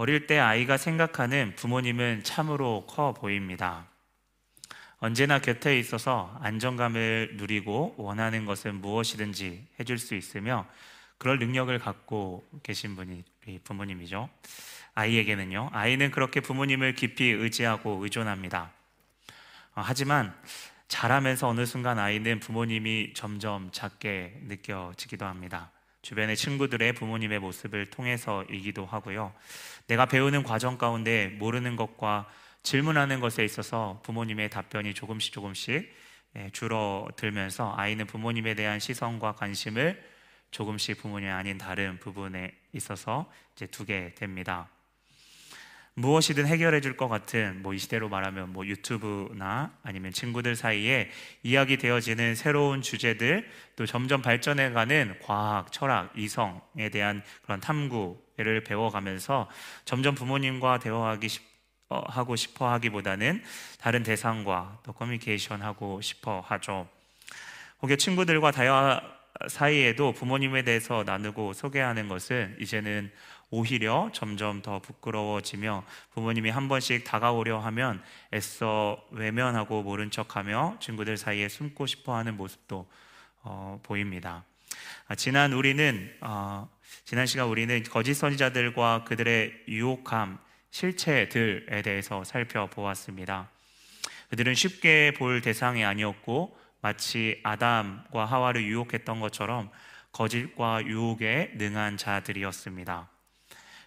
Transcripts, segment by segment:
어릴 때 아이가 생각하는 부모님은 참으로 커 보입니다. 언제나 곁에 있어서 안정감을 누리고 원하는 것은 무엇이든지 해줄 수 있으며 그럴 능력을 갖고 계신 분이 부모님이죠. 아이에게는요. 아이는 그렇게 부모님을 깊이 의지하고 의존합니다. 어, 하지만 자라면서 어느 순간 아이는 부모님이 점점 작게 느껴지기도 합니다. 주변의 친구들의 부모님의 모습을 통해서이기도 하고요. 내가 배우는 과정 가운데 모르는 것과 질문하는 것에 있어서 부모님의 답변이 조금씩 조금씩 예, 줄어들면서 아이는 부모님에 대한 시선과 관심을 조금씩 부모님이 아닌 다른 부분에 있어서 이제 두게 됩니다. 무엇이든 해결해 줄 것 같은 뭐 이 시대로 말하면 뭐 유튜브나 아니면 친구들 사이에 이야기 되어지는 새로운 주제들 또 점점 발전해 가는 과학, 철학, 이성에 대한 그런 탐구를 배워가면서 점점 부모님과 대화하기 싶, 어, 하고 싶어 하기보다는 다른 대상과 또 커뮤니케이션 하고 싶어 하죠. 혹여 친구들과 대화 사이에도 부모님에 대해서 나누고 소개하는 것은 이제는 오히려 점점 더 부끄러워지며 부모님이 한 번씩 다가오려 하면 애써 외면하고 모른 척하며 친구들 사이에 숨고 싶어하는 모습도 어, 보입니다. 아, 지난 우리는 어, 지난 시간 우리는 거짓 선지자들과 그들의 유혹함 실체들에 대해서 살펴보았습니다. 그들은 쉽게 볼 대상이 아니었고 마치 아담과 하와를 유혹했던 것처럼 거짓과 유혹에 능한 자들이었습니다.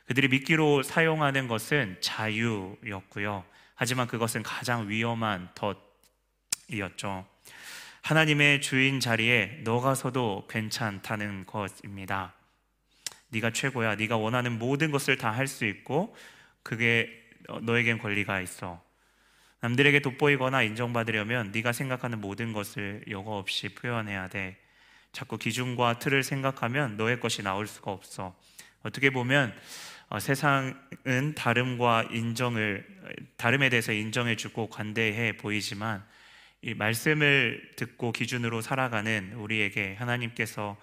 그들이 미끼로 사용하는 것은 자유였고요. 하지만 그것은 가장 위험한 덫이었죠. 하나님의 주인 자리에 너가 서도 괜찮다는 것입니다. 네가 최고야. 네가 원하는 모든 것을 다 할 수 있고 그게 너에겐 권리가 있어. 남들에게 돋보이거나 인정받으려면 네가 생각하는 모든 것을 여과 없이 표현해야 돼. 자꾸 기준과 틀을 생각하면 너의 것이 나올 수가 없어. 어떻게 보면 어, 세상은 다름과 인정을 다름에 대해서 인정해주고 관대해 보이지만 이 말씀을 듣고 기준으로 살아가는 우리에게 하나님께서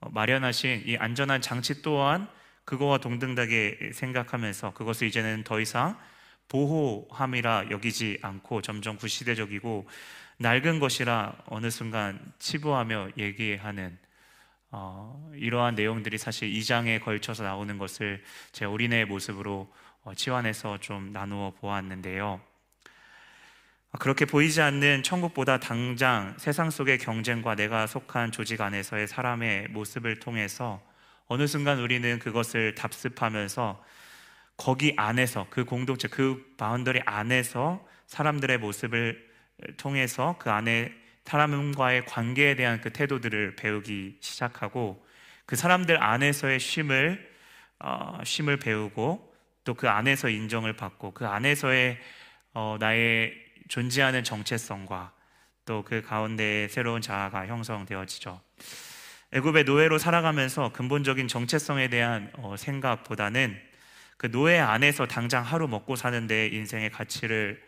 어, 마련하신 이 안전한 장치 또한 그거와 동등하게 생각하면서 그것을 이제는 더 이상 보호함이라 여기지 않고 점점 구시대적이고 낡은 것이라 어느 순간 치부하며 얘기하는 어, 이러한 내용들이 사실 2장에 걸쳐서 나오는 것을 제 어린애의 모습으로 어, 치환해서 좀 나누어 보았는데요. 그렇게 보이지 않는 천국보다 당장 세상 속의 경쟁과 내가 속한 조직 안에서의 사람의 모습을 통해서 어느 순간 우리는 그것을 답습하면서 거기 안에서 그 공동체 그 boundary 안에서 사람들의 모습을 통해서 그 안에 사람과의 관계에 대한 그 태도들을 배우기 시작하고 그 사람들 안에서의 쉼을 어, 쉼을 배우고 또 그 안에서 인정을 받고 그 안에서의 어, 나의 존재하는 정체성과 또 그 가운데 새로운 자아가 형성되어지죠. 애굽의 노예로 살아가면서 근본적인 정체성에 대한 어, 생각보다는 그 노예 안에서 당장 하루 먹고 사는데 인생의 가치를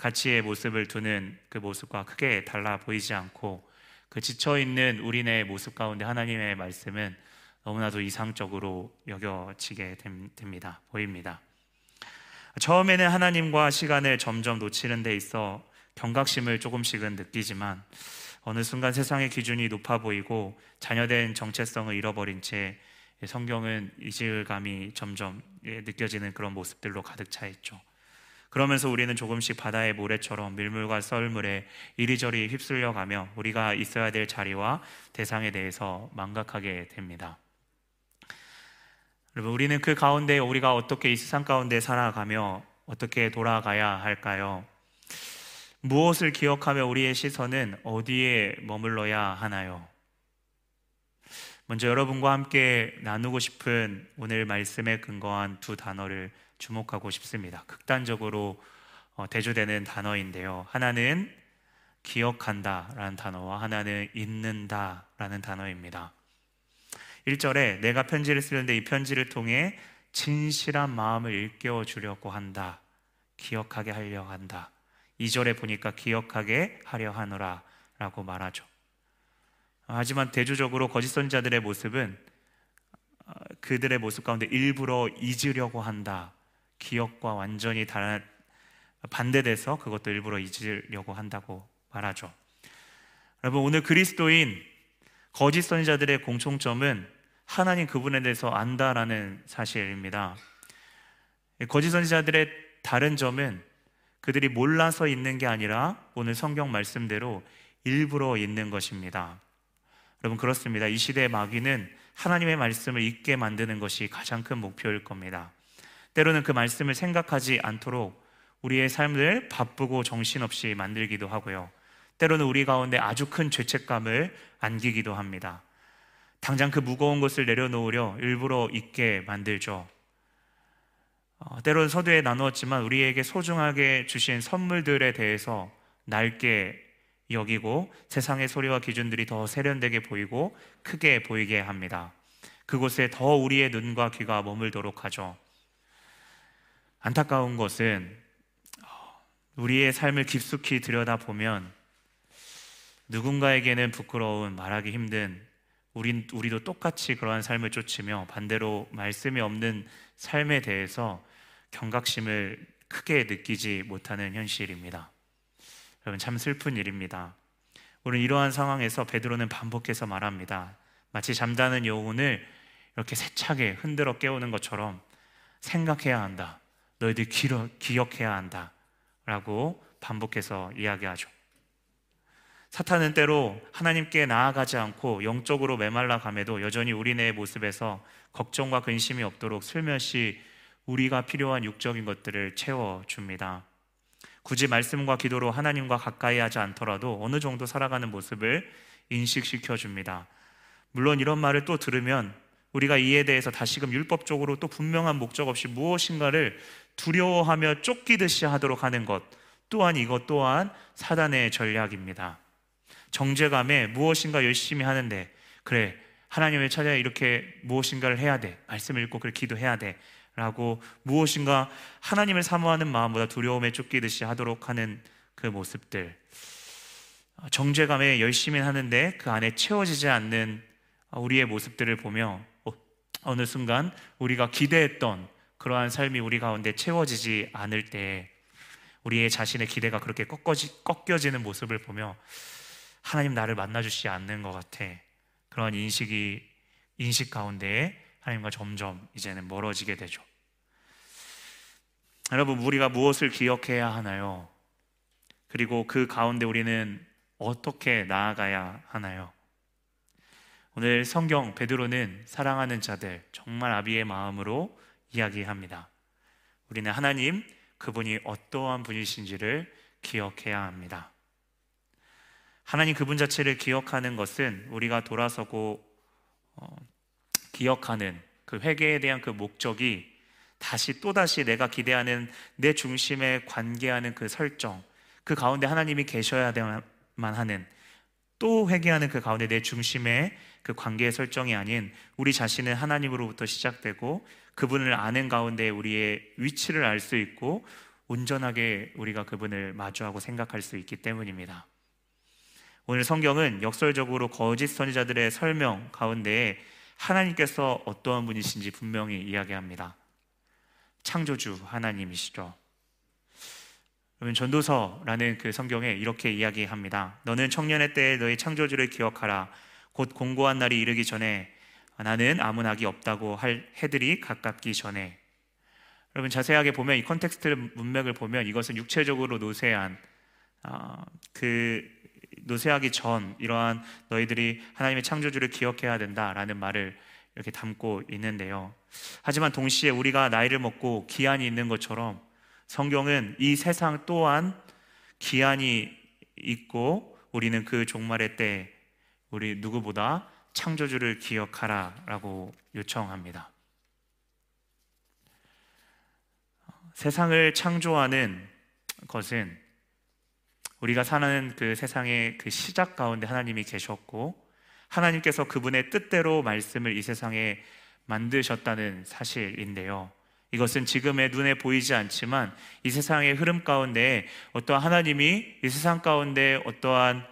가치의 모습을 두는 그 모습과 크게 달라 보이지 않고 그 지쳐 있는 우리네 모습 가운데 하나님의 말씀은 너무나도 이상적으로 여겨지게 됩니다. 보입니다. 처음에는 하나님과 시간을 점점 놓치는 데 있어 경각심을 조금씩은 느끼지만 어느 순간 세상의 기준이 높아 보이고 자녀된 정체성을 잃어버린 채 성경은 이질감이 점점 느껴지는 그런 모습들로 가득 차 있죠. 그러면서 우리는 조금씩 바다의 모래처럼 밀물과 썰물에 이리저리 휩쓸려 가며 우리가 있어야 될 자리와 대상에 대해서 망각하게 됩니다. 여러분, 우리는 그 가운데 우리가 어떻게 이 세상 가운데 살아가며 어떻게 돌아가야 할까요? 무엇을 기억하며 우리의 시선은 어디에 머물러야 하나요? 먼저 여러분과 함께 나누고 싶은 오늘 말씀에 근거한 두 단어를 주목하고 싶습니다. 극단적으로 어, 대조되는 단어인데요. 하나는 기억한다 라는 단어와 하나는 잊는다 라는 단어입니다. 1절에 내가 편지를 쓰는데 이 편지를 통해 진실한 마음을 일깨워 주려고 한다. 기억하게 하려 한다. 2절에 보니까 기억하게 하려 하노라 라고 말하죠. 하지만 대조적으로 거짓 선자들의 모습은 어, 그들의 모습 가운데 일부러 잊으려고 한다. 기억과 완전히 다른 반대돼서 그것도 일부러 잊으려고 한다고 말하죠. 여러분 오늘 그리스도인 거짓 선지자들의 공통점은 하나님 그분에 대해서 안다라는 사실입니다. 거짓 선지자들의 다른 점은 그들이 몰라서 있는 게 아니라 오늘 성경 말씀대로 일부러 있는 것입니다. 여러분 그렇습니다. 이 시대의 마귀는 하나님의 말씀을 잊게 만드는 것이 가장 큰 목표일 겁니다. 때로는 그 말씀을 생각하지 않도록 우리의 삶을 바쁘고 정신없이 만들기도 하고요. 때로는 우리 가운데 아주 큰 죄책감을 안기기도 합니다. 당장 그 무거운 것을 내려놓으려 일부러 잊게 만들죠. 어, 때로는 서두에 나누었지만 우리에게 소중하게 주신 선물들에 대해서 낡게 여기고 세상의 소리와 기준들이 더 세련되게 보이고 크게 보이게 합니다. 그곳에 더 우리의 눈과 귀가 머물도록 하죠. 안타까운 것은 우리의 삶을 깊숙이 들여다보면 누군가에게는 부끄러운 말하기 힘든 우린, 우리도 똑같이 그러한 삶을 쫓으며 반대로 말씀이 없는 삶에 대해서 경각심을 크게 느끼지 못하는 현실입니다. 여러분 참 슬픈 일입니다. 오늘 이러한 상황에서 베드로는 반복해서 말합니다. 마치 잠자는 영혼을 이렇게 세차게 흔들어 깨우는 것처럼 생각해야 한다. 너희들 기억해야 한다. 라고 반복해서 이야기하죠. 사탄은 때로 하나님께 나아가지 않고 영적으로 메말라 감에도 여전히 우리네 모습에서 걱정과 근심이 없도록 슬며시 우리가 필요한 육적인 것들을 채워줍니다. 굳이 말씀과 기도로 하나님과 가까이 하지 않더라도 어느 정도 살아가는 모습을 인식시켜 줍니다. 물론 이런 말을 또 들으면 우리가 이에 대해서 다시금 율법적으로 또 분명한 목적 없이 무엇인가를 두려워하며 쫓기듯이 하도록 하는 것 또한 이것 또한 사단의 전략입니다. 정죄감에 무엇인가 열심히 하는데 그래 하나님을 찾아 이렇게 무엇인가를 해야 돼 말씀을 읽고 그래 기도해야 돼 라고 무엇인가 하나님을 사모하는 마음보다 두려움에 쫓기듯이 하도록 하는 그 모습들 정죄감에 열심히 하는데 그 안에 채워지지 않는 우리의 모습들을 보며 어, 어느 순간 우리가 기대했던 그러한 삶이 우리 가운데 채워지지 않을 때 우리의 자신의 기대가 그렇게 꺾어지, 꺾여지는 모습을 보며 하나님 나를 만나주시지 않는 것 같아. 그런 인식이 인식 가운데 하나님과 점점 이제는 멀어지게 되죠. 여러분 우리가 무엇을 기억해야 하나요? 그리고 그 가운데 우리는 어떻게 나아가야 하나요? 오늘 성경 베드로는 사랑하는 자들 정말 아비의 마음으로 이야기합니다. 우리는 하나님 그분이 어떠한 분이신지를 기억해야 합니다. 하나님 그분 자체를 기억하는 것은 우리가 돌아서고 어, 기억하는 그 회개에 대한 그 목적이 다시 또다시 내가 기대하는 내 중심에 관계하는 그 설정, 그 가운데 하나님이 계셔야만 하는 또 회개하는 그 가운데 내 중심에 그 관계의 설정이 아닌 우리 자신은 하나님으로부터 시작되고 그분을 아는 가운데 우리의 위치를 알 수 있고 온전하게 우리가 그분을 마주하고 생각할 수 있기 때문입니다. 오늘 성경은 역설적으로 거짓 선지자들의 설명 가운데 하나님께서 어떠한 분이신지 분명히 이야기합니다. 창조주 하나님이시죠. 그러면 전도서라는 그 성경에 이렇게 이야기합니다. 너는 청년의 때에 너의 창조주를 기억하라. 곧 공고한 날이 이르기 전에 나는 아무 낙이 없다고 할 해들이 가깝기 전에 여러분 자세하게 보면 이 context 문맥을 보면 이것은 육체적으로 노쇠한 어, 그 노쇠하기 전 이러한 너희들이 하나님의 창조주를 기억해야 된다라는 말을 이렇게 담고 있는데요. 하지만 동시에 우리가 나이를 먹고 기한이 있는 것처럼 성경은 이 세상 또한 기한이 있고 우리는 그 종말의 때 우리 누구보다 창조주를 기억하라 라고 요청합니다. 세상을 창조하는 것은 우리가 사는 그 세상의 그 시작 가운데 하나님이 계셨고 하나님께서 그분의 뜻대로 말씀을 이 세상에 만드셨다는 사실인데요. 이것은 지금의 눈에 보이지 않지만 이 세상의 흐름 가운데 어떠한 하나님이 이 세상 가운데 어떠한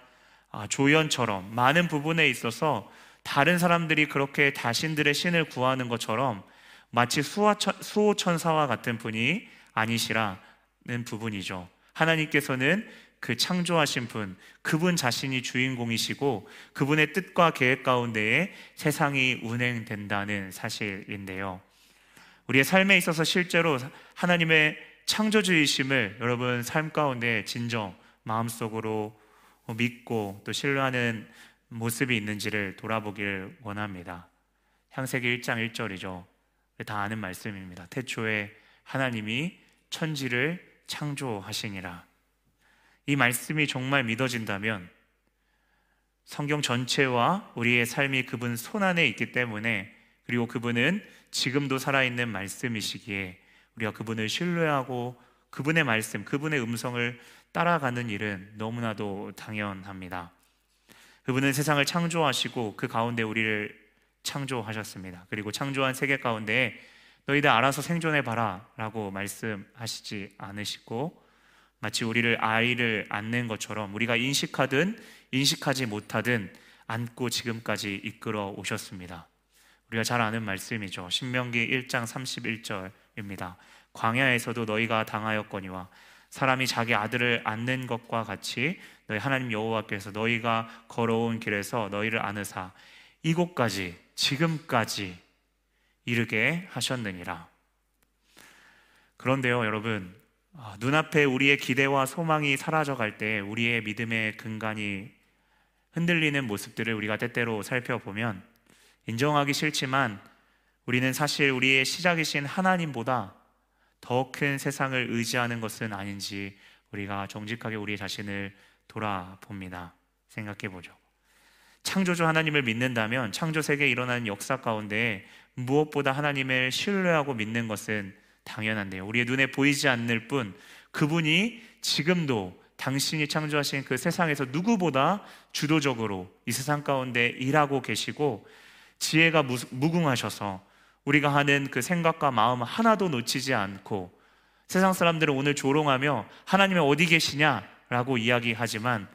아, 조연처럼 많은 부분에 있어서 다른 사람들이 그렇게 자신들의 신을 구하는 것처럼 마치 수호천사와 같은 분이 아니시라는 부분이죠. 하나님께서는 그 창조하신 분, 그분 자신이 주인공이시고 그분의 뜻과 계획 가운데에 세상이 운행된다는 사실인데요. 우리의 삶에 있어서 실제로 하나님의 창조주의심을 여러분 삶 가운데 진정 마음속으로 믿고 또 신뢰하는 모습이 있는지를 돌아보길 원합니다. 향세기 1장 1절이죠. 다 아는 말씀입니다. 태초에 하나님이 천지를 창조하시니라. 이 말씀이 정말 믿어진다면 성경 전체와 우리의 삶이 그분 손 안에 있기 때문에 그리고 그분은 지금도 살아있는 말씀이시기에 우리가 그분을 신뢰하고 그분의 말씀, 그분의 음성을 따라가는 일은 너무나도 당연합니다. 그분은 세상을 창조하시고 그 가운데 우리를 창조하셨습니다. 그리고 창조한 세계 가운데 너희들 알아서 생존해 봐라 라고 말씀하시지 않으시고 마치 우리를 아이를 안는 것처럼 우리가 인식하든 인식하지 못하든 안고 지금까지 이끌어 오셨습니다. 우리가 잘 아는 말씀이죠. 신명기 1장 31절입니다. 광야에서도 너희가 당하였거니와 사람이 자기 아들을 안는 것과 같이 너희 하나님 여호와께서 너희가 걸어온 길에서 너희를 안으사 이곳까지 지금까지 이르게 하셨느니라. 그런데요, 여러분, 아, 눈앞에 우리의 기대와 소망이 사라져 갈 때 우리의 믿음의 근간이 흔들리는 모습들을 우리가 때때로 살펴보면 인정하기 싫지만 우리는 사실 우리의 시작이신 하나님보다 더 큰 세상을 의지하는 것은 아닌지 우리가 정직하게 우리 자신을 돌아봅니다. 생각해 보죠. 창조주 하나님을 믿는다면 창조 세계에 일어나는 역사 가운데 무엇보다 하나님을 신뢰하고 믿는 것은 당연한데요. 우리의 눈에 보이지 않을 뿐 그분이 지금도 당신이 창조하신 그 세상에서 누구보다 주도적으로 이 세상 가운데 일하고 계시고 지혜가 무궁하셔서 우리가 하는 그 생각과 마음 하나도 놓치지 않고 세상 사람들은 오늘 조롱하며 하나님의 어디 계시냐 라고 이야기하지만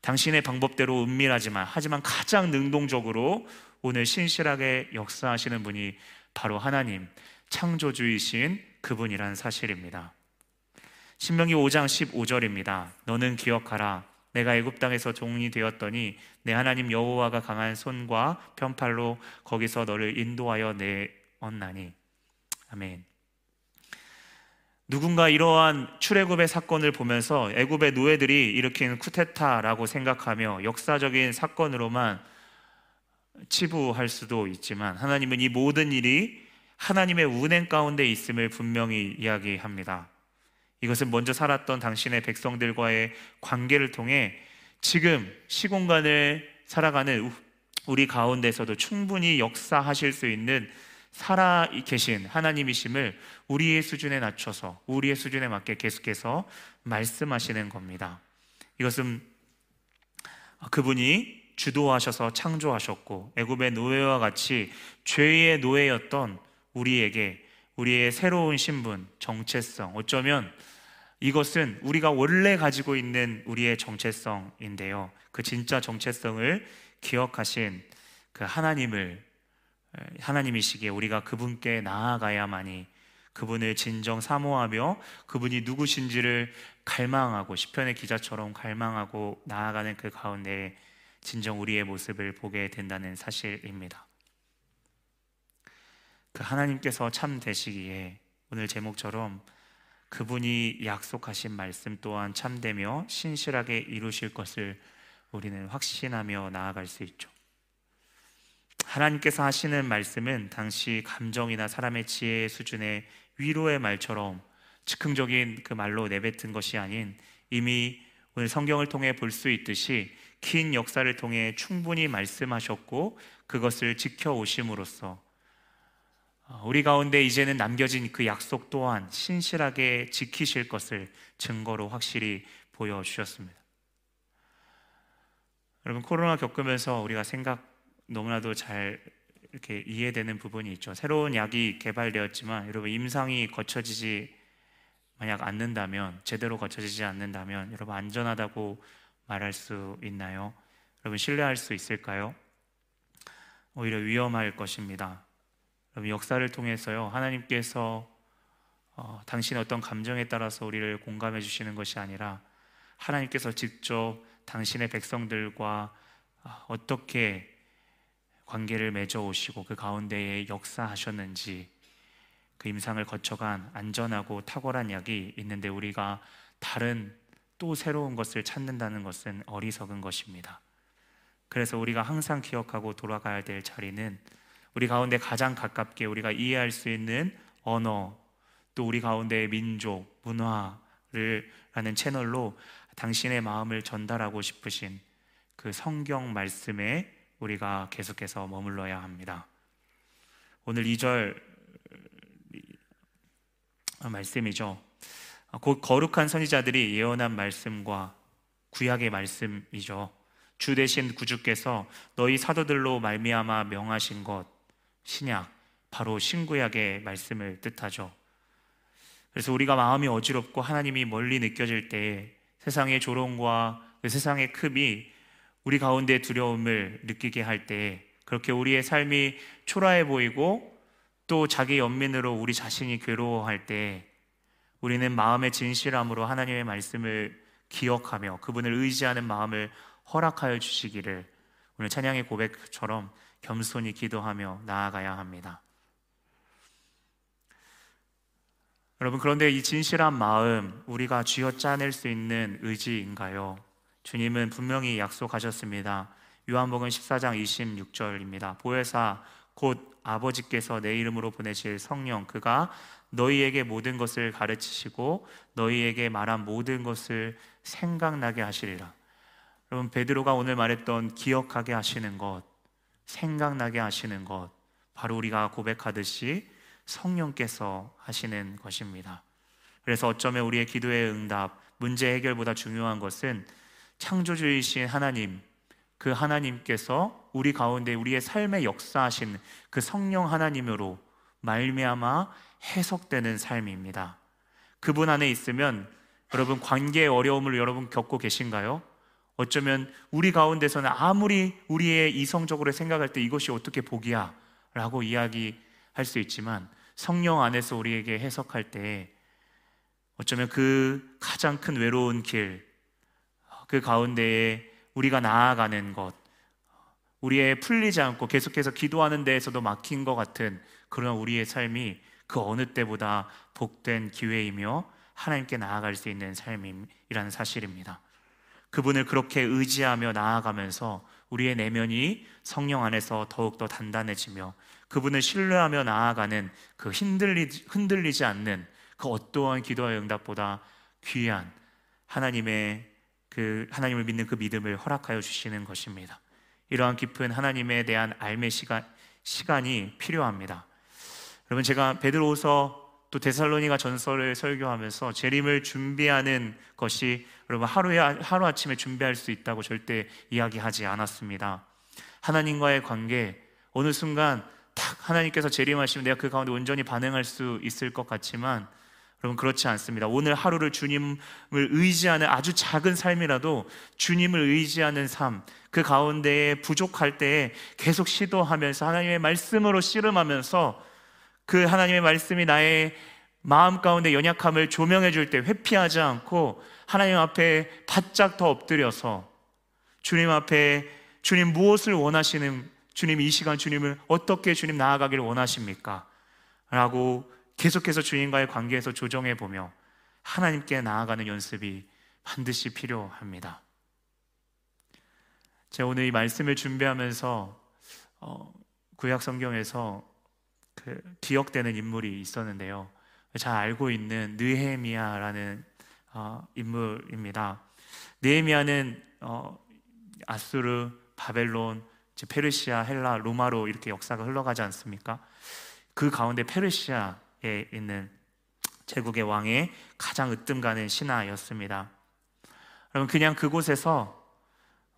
당신의 방법대로 은밀하지만 하지만 가장 능동적으로 오늘 신실하게 역사하시는 분이 바로 하나님 창조주이신 그분이란 사실입니다. 신명기 5장 15절입니다. 너는 기억하라. 내가 애굽 땅에서 종이 되었더니 내 하나님 여호와가 강한 손과 편팔로 거기서 너를 인도하여 내었나니. 아멘. 누군가 이러한 출애굽의 사건을 보면서 애굽의 노예들이 일으킨 쿠데타라고 생각하며 역사적인 사건으로만 치부할 수도 있지만 하나님은 이 모든 일이 하나님의 운행 가운데 있음을 분명히 이야기합니다. 이것은 먼저 살았던 당신의 백성들과의 관계를 통해 지금 시공간을 살아가는 우리 가운데서도 충분히 역사하실 수 있는 살아 계신 하나님이심을 우리의 수준에 낮춰서 우리의 수준에 맞게 계속해서 말씀하시는 겁니다. 이것은 그분이 주도하셔서 창조하셨고 애굽의 노예와 같이 죄의 노예였던 우리에게 우리의 새로운 신분, 정체성, 어쩌면 이것은 우리가 원래 가지고 있는 우리의 정체성인데요. 그 진짜 정체성을 기억하신 그 하나님을 하나님이시기에 우리가 그분께 나아가야만이 그분을 진정 사모하며 그분이 누구신지를 갈망하고 시편의 기자처럼 갈망하고 나아가는 그 가운데 진정 우리의 모습을 보게 된다는 사실입니다. 그 하나님께서 참 되시기에 오늘 제목처럼 그분이 약속하신 말씀 또한 참되며 신실하게 이루실 것을 우리는 확신하며 나아갈 수 있죠. 하나님께서 하시는 말씀은 당시 감정이나 사람의 지혜 수준의 위로의 말처럼 즉흥적인 그 말로 내뱉은 것이 아닌 이미 오늘 성경을 통해 볼 수 있듯이 긴 역사를 통해 충분히 말씀하셨고 그것을 지켜오심으로써 어, 우리 가운데 이제는 남겨진 그 약속 또한 신실하게 지키실 것을 증거로 확실히 보여주셨습니다. 여러분, 코로나 겪으면서 우리가 생각 너무나도 잘 이렇게 이해되는 부분이 있죠. 새로운 약이 개발되었지만 여러분, 임상이 거쳐지지 만약 않는다면, 제대로 거쳐지지 않는다면, 여러분, 안전하다고 말할 수 있나요? 여러분, 신뢰할 수 있을까요? 오히려 위험할 것입니다. 여러분 역사를 통해서요 하나님께서 어, 당신의 어떤 감정에 따라서 우리를 공감해 주시는 것이 아니라 하나님께서 직접 당신의 백성들과 아, 어떻게 관계를 맺어 오시고 그 가운데에 역사하셨는지 그 임상을 거쳐간 안전하고 탁월한 약이 있는데 우리가 다른 또 새로운 것을 찾는다는 것은 어리석은 것입니다. 그래서 우리가 항상 기억하고 돌아가야 될 자리는 우리 가운데 가장 가깝게 우리가 이해할 수 있는 언어 또 우리 가운데의 민족 문화를 라는 채널로 당신의 마음을 전달하고 싶으신 그 성경 말씀에 우리가 계속해서 머물러야 합니다. 오늘 2절 말씀이죠. 곧 거룩한 선지자들이 예언한 말씀과 구약의 말씀이죠. 주 대신 구주께서 너희 사도들로 말미암아 명하신 것 신약 바로 신구약의 말씀을 뜻하죠. 그래서 우리가 마음이 어지럽고 하나님이 멀리 느껴질 때 세상의 조롱과 그 세상의 큼이 우리 가운데 두려움을 느끼게 할 때 그렇게 우리의 삶이 초라해 보이고 또 자기 연민으로 우리 자신이 괴로워할 때 우리는 마음의 진실함으로 하나님의 말씀을 기억하며 그분을 의지하는 마음을 허락하여 주시기를 오늘 찬양의 고백처럼 겸손히 기도하며 나아가야 합니다. 여러분 그런데 이 진실한 마음 우리가 쥐어 짜낼 수 있는 의지인가요? 주님은 분명히 약속하셨습니다. 요한복음 14장 26절입니다. 보혜사 곧 아버지께서 내 이름으로 보내실 성령 그가 너희에게 모든 것을 가르치시고 너희에게 말한 모든 것을 생각나게 하시리라. 여러분 베드로가 오늘 말했던 기억하게 하시는 것, 생각나게 하시는 것 바로 우리가 고백하듯이 성령께서 하시는 것입니다. 그래서 어쩌면 우리의 기도의 응답, 문제 해결보다 중요한 것은 창조주이신 하나님, 그 하나님께서 우리 가운데 우리의 삶에 역사하신 그 성령 하나님으로 말미암아 해석되는 삶입니다. 그분 안에 있으면 여러분 관계의 어려움을 여러분 겪고 계신가요? 어쩌면 우리 가운데서는 아무리 우리의 이성적으로 생각할 때 이것이 어떻게 복이야 라고 이야기할 수 있지만 성령 안에서 우리에게 해석할 때 어쩌면 그 가장 큰 외로운 길, 그 가운데에 우리가 나아가는 것, 우리의 풀리지 않고 계속해서 기도하는 데에서도 막힌 것 같은 그런 우리의 삶이 그 어느 때보다 복된 기회이며 하나님께 나아갈 수 있는 삶이라는 사실입니다. 그분을 그렇게 의지하며 나아가면서 우리의 내면이 성령 안에서 더욱더 단단해지며 그분을 신뢰하며 나아가는 그 흔들리, 흔들리지 않는 그 어떠한 기도의 응답보다 귀한 하나님의 그 하나님을 믿는 그 믿음을 허락하여 주시는 것입니다. 이러한 깊은 하나님에 대한 알매 시간, 시간이 필요합니다. 여러분 제가 베드로서 또 데살로니가 전설을 설교하면서 재림을 준비하는 것이 여러분 하루에 하루 아침에 준비할 수 있다고 절대 이야기하지 않았습니다. 하나님과의 관계 어느 순간 딱 하나님께서 재림하시면 내가 그 가운데 온전히 반응할 수 있을 것 같지만 여러분 그렇지 않습니다. 오늘 하루를 주님을 의지하는 아주 작은 삶이라도 주님을 의지하는 삶, 그 가운데에 부족할 때에 계속 시도하면서 하나님의 말씀으로 씨름하면서 그 하나님의 말씀이 나의 마음 가운데 연약함을 조명해 줄 때 회피하지 않고 하나님 앞에 바짝 더 엎드려서 주님 앞에 주님 무엇을 원하시는 주님 이 시간 주님을 어떻게 주님 나아가기를 원하십니까? 라고 계속해서 주님과의 관계에서 조정해 보며 하나님께 나아가는 연습이 반드시 필요합니다. 제가 오늘 이 말씀을 준비하면서 어, 구약 성경에서 그 기억되는 인물이 있었는데요. 잘 알고 있는 느헤미야라는 어, 인물입니다. 느헤미야는 어, 아수르, 바벨론, 페르시아, 헬라, 로마로 이렇게 역사가 흘러가지 않습니까? 그 가운데 페르시아에 있는 제국의 왕의 가장 으뜸가는 신하였습니다. 여러분 그냥 그곳에서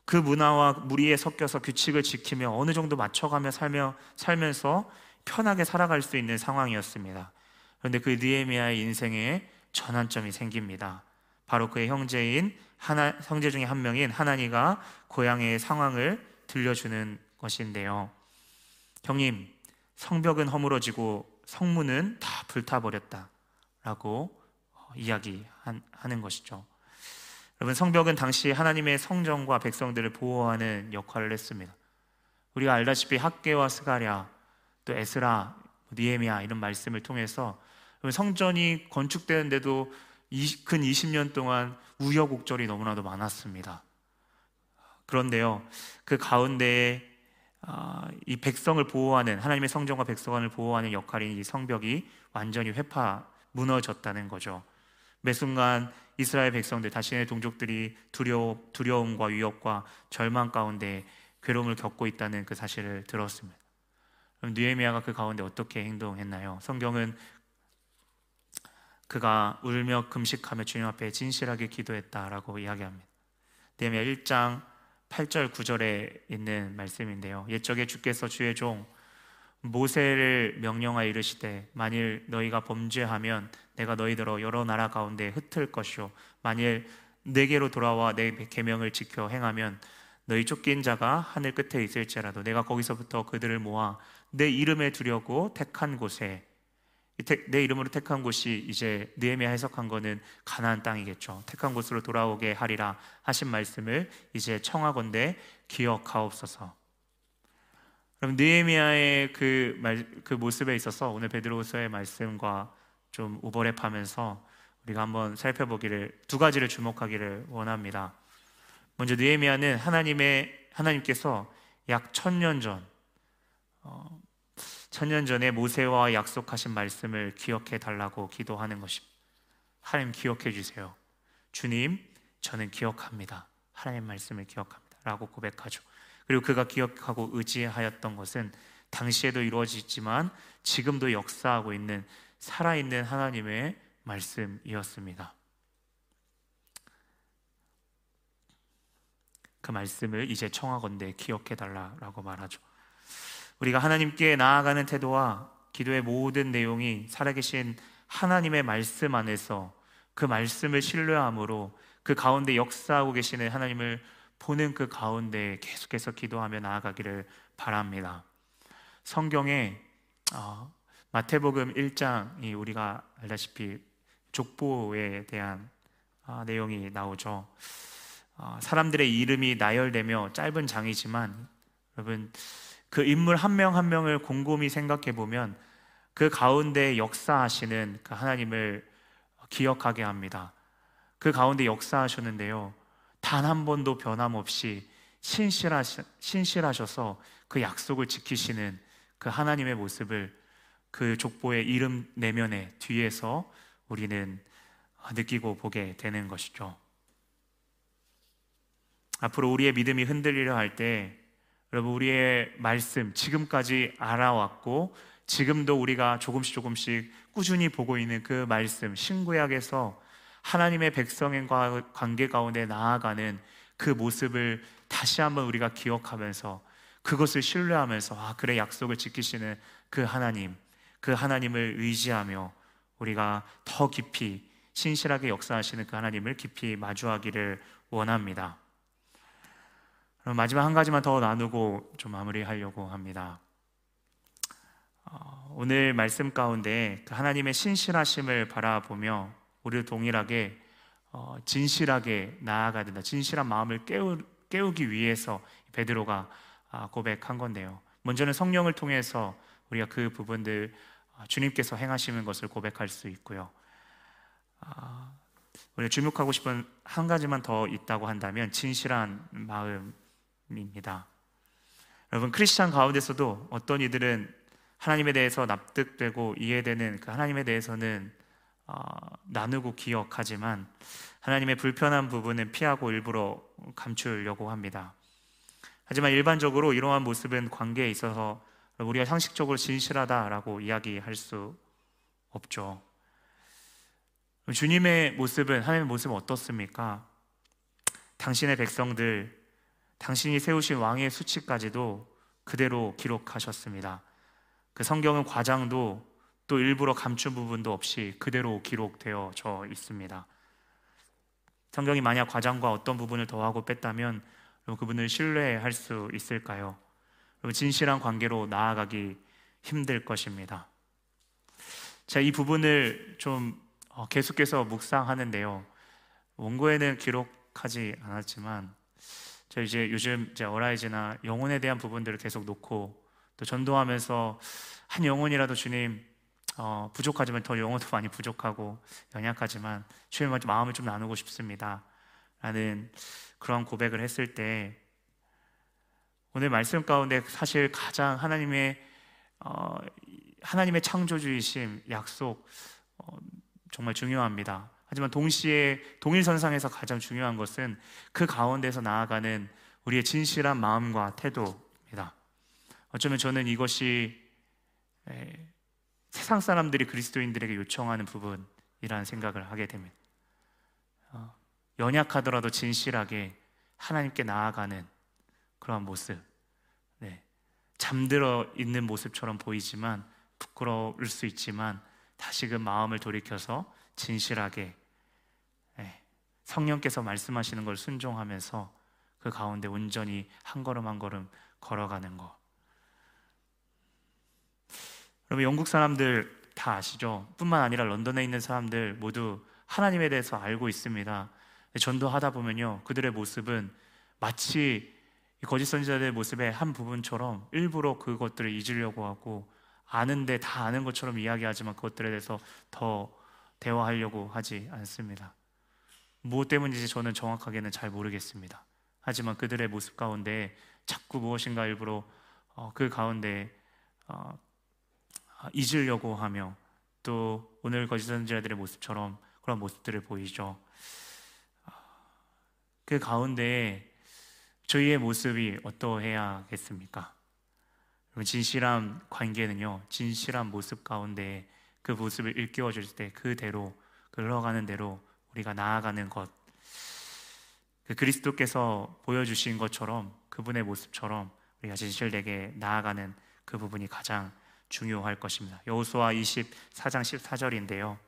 그 문화와 무리에 섞여서 규칙을 지키며 어느 정도 맞춰가며 살며 살면서 편하게 살아갈 수 있는 상황이었습니다. 그런데 그 느헤미야의 인생에 전환점이 생깁니다. 바로 그의 형제인 하나 형제 중에 한 명인 하나니가 고향의 상황을 들려주는 것인데요. 형님, 성벽은 허물어지고 성문은 다 불타버렸다 라고 이야기하는 것이죠. 여러분 성벽은 당시 하나님의 성전과 백성들을 보호하는 역할을 했습니다. 우리가 알다시피 학계와 스가랴 또 에스라 니에미아 이런 말씀을 통해서 성전이 건축되는데도 근 20년 동안 우여곡절이 너무나도 많았습니다. 그런데요, 그 가운데에 아, 이 백성을 보호하는 하나님의 성전과 백성을 보호하는 역할인 이 성벽이 완전히 회파 무너졌다는 거죠. 매 순간 이스라엘 백성들 자신의 동족들이 두려 두려움과 위협과 절망 가운데 괴로움을 겪고 있다는 그 사실을 들었습니다. 그럼 느헤미야가 그 가운데 어떻게 행동했나요? 성경은 그가 울며 금식하며 주님 앞에 진실하게 기도했다라고 이야기합니다. 느헤미야 1장 8절 9절에 있는 말씀인데요. 옛적에 주께서 주의 종 모세를 명령하여 이르시되 만일 너희가 범죄하면 내가 너희들어 여러 나라 가운데 흩을 것이요 만일 내게로 돌아와 내 계명을 지켜 행하면 너희 쫓긴 자가 하늘 끝에 있을지라도 내가 거기서부터 그들을 모아 내 이름에 두려고 택한 곳에 내 이름으로 택한 곳이 이제 느헤미야 해석한 거는 가나안 땅이겠죠. 택한 곳으로 돌아오게 하리라 하신 말씀을 이제 청하건대 기억하옵소서. 그럼 느헤미야의 그, 말, 그 모습에 있어서 오늘 베드로서의 말씀과 좀 오버랩하면서 우리가 한번 살펴보기를 두 가지를 주목하기를 원합니다. 먼저 느헤미야는 하나님의 하나님께서 약 천년 전 어, 천년 전에 모세와 약속하신 말씀을 기억해 달라고 기도하는 것입니다. 하나님 기억해 주세요. 주님, 저는 기억합니다. 하나님 말씀을 기억합니다. 라고 고백하죠. 그리고 그가 기억하고 의지하였던 것은 당시에도 이루어지지만 지금도 역사하고 있는 살아있는 하나님의 말씀이었습니다. 그 말씀을 이제 청하건대 기억해 달라라고 말하죠. 우리가 하나님께 나아가는 태도와 기도의 모든 내용이 살아계신 하나님의 말씀 안에서 그 말씀을 신뢰함으로 그 가운데 역사하고 계시는 하나님을 보는 그 가운데 계속해서 기도하며 나아가기를 바랍니다. 성경에 어, 마태복음 1장이 우리가 알다시피 족보에 대한 어, 내용이 나오죠. 어, 사람들의 이름이 나열되며 짧은 장이지만 여러분 그 인물 한 명한 한 명을 곰곰이 생각해 보면 그 가운데 역사하시는 그 하나님을 기억하게 합니다. 그 가운데 역사하셨는데요. 단 한 번도 변함없이 신실하시, 신실하셔서 그 약속을 지키시는 그 하나님의 모습을 그 족보의 이름 내면에 뒤에서 우리는 느끼고 보게 되는 것이죠. 앞으로 우리의 믿음이 흔들리려 할 때 여러분 우리의 말씀 지금까지 알아왔고 지금도 우리가 조금씩 조금씩 꾸준히 보고 있는 그 말씀 신구약에서 하나님의 백성과 관계 가운데 나아가는 그 모습을 다시 한번 우리가 기억하면서 그것을 신뢰하면서 아 그래 약속을 지키시는 그 하나님 그 하나님을 의지하며 우리가 더 깊이 신실하게 역사하시는 그 하나님을 깊이 마주하기를 원합니다. 마지막 한 가지만 더 나누고 좀 마무리하려고 합니다. 어, 오늘 말씀 가운데 그 하나님의 신실하심을 바라보며 우리도 동일하게 어, 진실하게 나아가야 된다. 진실한 마음을 깨우, 깨우기 위해서 베드로가 아, 고백한 건데요. 먼저는 성령을 통해서 우리가 그 부분들 어, 주님께서 행하시는 것을 고백할 수 있고요. 아, 우리가 주목하고 싶은 한 가지만 더 있다고 한다면 진실한 마음 입니다. 여러분 크리스천 가운데서도 어떤 이들은 하나님에 대해서 납득되고 이해되는 그 하나님에 대해서는 어, 나누고 기억하지만 하나님의 불편한 부분은 피하고 일부러 감추려고 합니다. 하지만 일반적으로 이러한 모습은 관계에 있어서 우리가 상식적으로 진실하다라고 이야기할 수 없죠. 주님의 모습은 하나님의 모습은 어떻습니까? 당신의 백성들 당신이 세우신 왕의 수치까지도 그대로 기록하셨습니다. 그 성경은 과장도 또 일부러 감춘 부분도 없이 그대로 기록되어져 있습니다. 성경이 만약 과장과 어떤 부분을 더하고 뺐다면 그분을 신뢰할 수 있을까요? 진실한 관계로 나아가기 힘들 것입니다. 자, 이 부분을 좀 어, 계속해서 묵상하는데요. 원고에는 기록하지 않았지만 저 이제 요즘 이제 어라이즈나 영혼에 대한 부분들을 계속 놓고 또 전도하면서 한 영혼이라도 주님 어, 부족하지만 더 영혼도 많이 부족하고 연약하지만 주님과 마음을 좀 나누고 싶습니다. 라는 그런 고백을 했을 때 오늘 말씀 가운데 사실 가장 하나님의 어, 하나님의 창조주의심 약속 어, 정말 중요합니다. 하지만 동시에 동일선상에서 가장 중요한 것은 그 가운데서 나아가는 우리의 진실한 마음과 태도입니다. 어쩌면 저는 이것이 에, 세상 사람들이 그리스도인들에게 요청하는 부분이라는 생각을 하게 됩니다. 어, 연약하더라도 진실하게 하나님께 나아가는 그러한 모습. 네. 잠들어 있는 모습처럼 보이지만 부끄러울 수 있지만 다시금 마음을 돌이켜서 진실하게 네. 성령께서 말씀하시는 걸 순종하면서 그 가운데 온전히 한 걸음 한 걸음 걸어가는 것. 여러분 영국 사람들 다 아시죠? 뿐만 아니라 런던에 있는 사람들 모두 하나님에 대해서 알고 있습니다. 전도하다 보면요, 그들의 모습은 마치 거짓 선지자들의 모습의 한 부분처럼 일부러 그것들을 잊으려고 하고 아는데 다 아는 것처럼 이야기하지만 그것들에 대해서 더 대화하려고 하지 않습니다. 무엇 때문인지 저는 정확하게는 잘 모르겠습니다. 하지만 그들의 모습 가운데 자꾸 무엇인가 일부러 어, 그 가운데 어, 잊으려고 하며 또 오늘 거짓 선지자들의 모습처럼 그런 모습들을 보이죠. 그 가운데 저희의 모습이 어떠해야겠습니까? 진실한 관계는요, 진실한 모습 가운데 그 모습을 일깨워 줄 때 그대로 흘러가는 대로 우리가 나아가는 것. 그 그리스도께서 보여주신 것처럼 그분의 모습처럼 우리가 진실되게 나아가는 그 부분이 가장 중요할 것입니다. 여호수아 24장 14절인데요.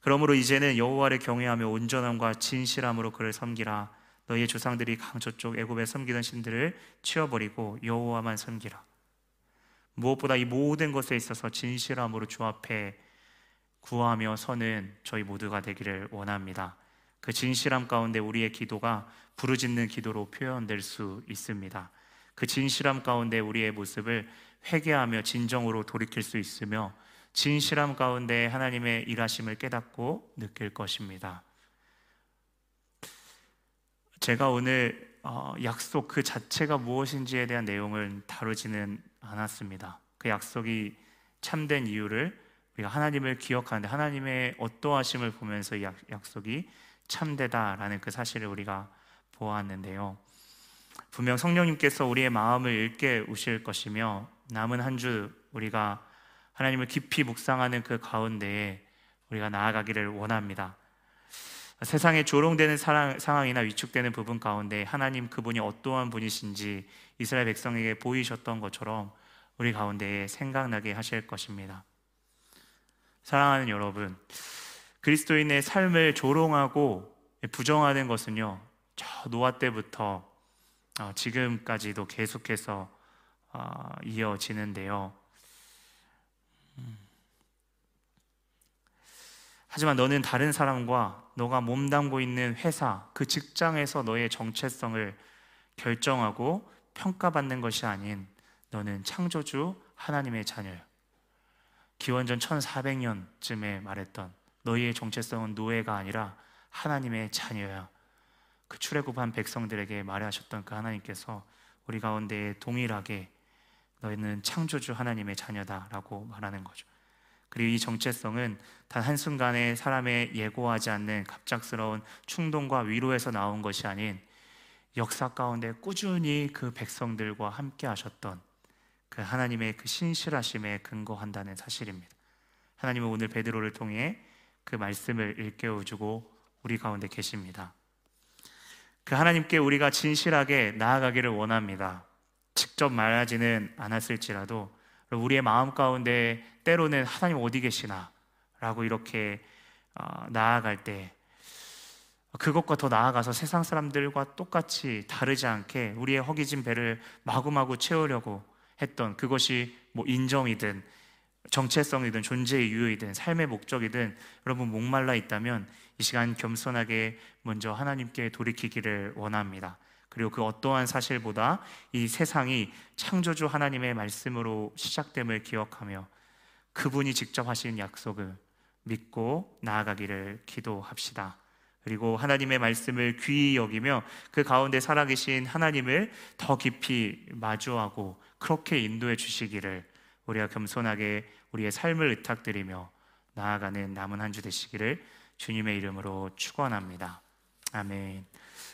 그러므로 이제는 여호와를 경외하며 온전함과 진실함으로 그를 섬기라. 너희의 조상들이 강저쪽 애굽에 섬기던 신들을 치워버리고 여호와만 섬기라. 무엇보다 이 모든 것에 있어서 진실함으로 주 앞에 구하며 서는 저희 모두가 되기를 원합니다. 그 진실함 가운데 우리의 기도가 부르짖는 기도로 표현될 수 있습니다. 그 진실함 가운데 우리의 모습을 회개하며 진정으로 돌이킬 수 있으며 진실함 가운데 하나님의 일하심을 깨닫고 느낄 것입니다. 제가 오늘 어, 약속 그 자체가 무엇인지에 대한 내용을 다루지는 않았습니다. 그 약속이 참된 이유를 우리가 하나님을 기억하는데 하나님의 어떠하심을 보면서 약, 약속이 참되다라는 그 사실을 우리가 보았는데요. 분명 성령님께서 우리의 마음을 읽게 우실 것이며 남은 한 주 우리가 하나님을 깊이 묵상하는 그 가운데에 우리가 나아가기를 원합니다. 세상에 조롱되는 상황이나 위축되는 부분 가운데 하나님 그분이 어떠한 분이신지 이스라엘 백성에게 보이셨던 것처럼 우리 가운데에 생각나게 하실 것입니다. 사랑하는 여러분, 그리스도인의 삶을 조롱하고 부정하는 것은요, 저 노아 때부터 어, 지금까지도 계속해서 어, 이어지는데요. 음. 하지만 너는 다른 사람과 너가 몸담고 있는 회사, 그 직장에서 너의 정체성을 결정하고 평가받는 것이 아닌 너는 창조주 하나님의 자녀야. 기원전 1400년쯤에 말했던 너희의 정체성은 노예가 아니라 하나님의 자녀야. 그 출애굽한 백성들에게 말하셨던 그 하나님께서 우리 가운데 동일하게 너희는 창조주 하나님의 자녀다라고 말하는 거죠. 그리고 이 정체성은 단 한순간에 사람의 예고하지 않는 갑작스러운 충동과 위로에서 나온 것이 아닌 역사 가운데 꾸준히 그 백성들과 함께 하셨던 그 하나님의 그 신실하심에 근거한다는 사실입니다. 하나님은 오늘 베드로를 통해 그 말씀을 일깨워 주고 우리 가운데 계십니다. 그 하나님께 우리가 진실하게 나아가기를 원합니다. 직접 말하지는 않았을지라도 우리의 마음 가운데 때로는 하나님 어디 계시나 라고 이렇게 어, 나아갈 때 그것과 더 나아가서 세상 사람들과 똑같이 다르지 않게 우리의 허기진 배를 마구마구 채우려고 했던 그것이 뭐 인정이든 정체성이든 존재의 이유이든 삶의 목적이든 여러분 목말라 있다면 이 시간 겸손하게 먼저 하나님께 돌이키기를 원합니다. 그리고 그 어떠한 사실보다 이 세상이 창조주 하나님의 말씀으로 시작됨을 기억하며 그분이 직접 하신 약속을 믿고 나아가기를 기도합시다. 그리고 하나님의 말씀을 귀히 여기며 그 가운데 살아계신 하나님을 더 깊이 마주하고 그렇게 인도해 주시기를 우리가 겸손하게 우리의 삶을 의탁드리며 나아가는 남은 한 주 되시기를 주님의 이름으로 축원합니다. 아멘.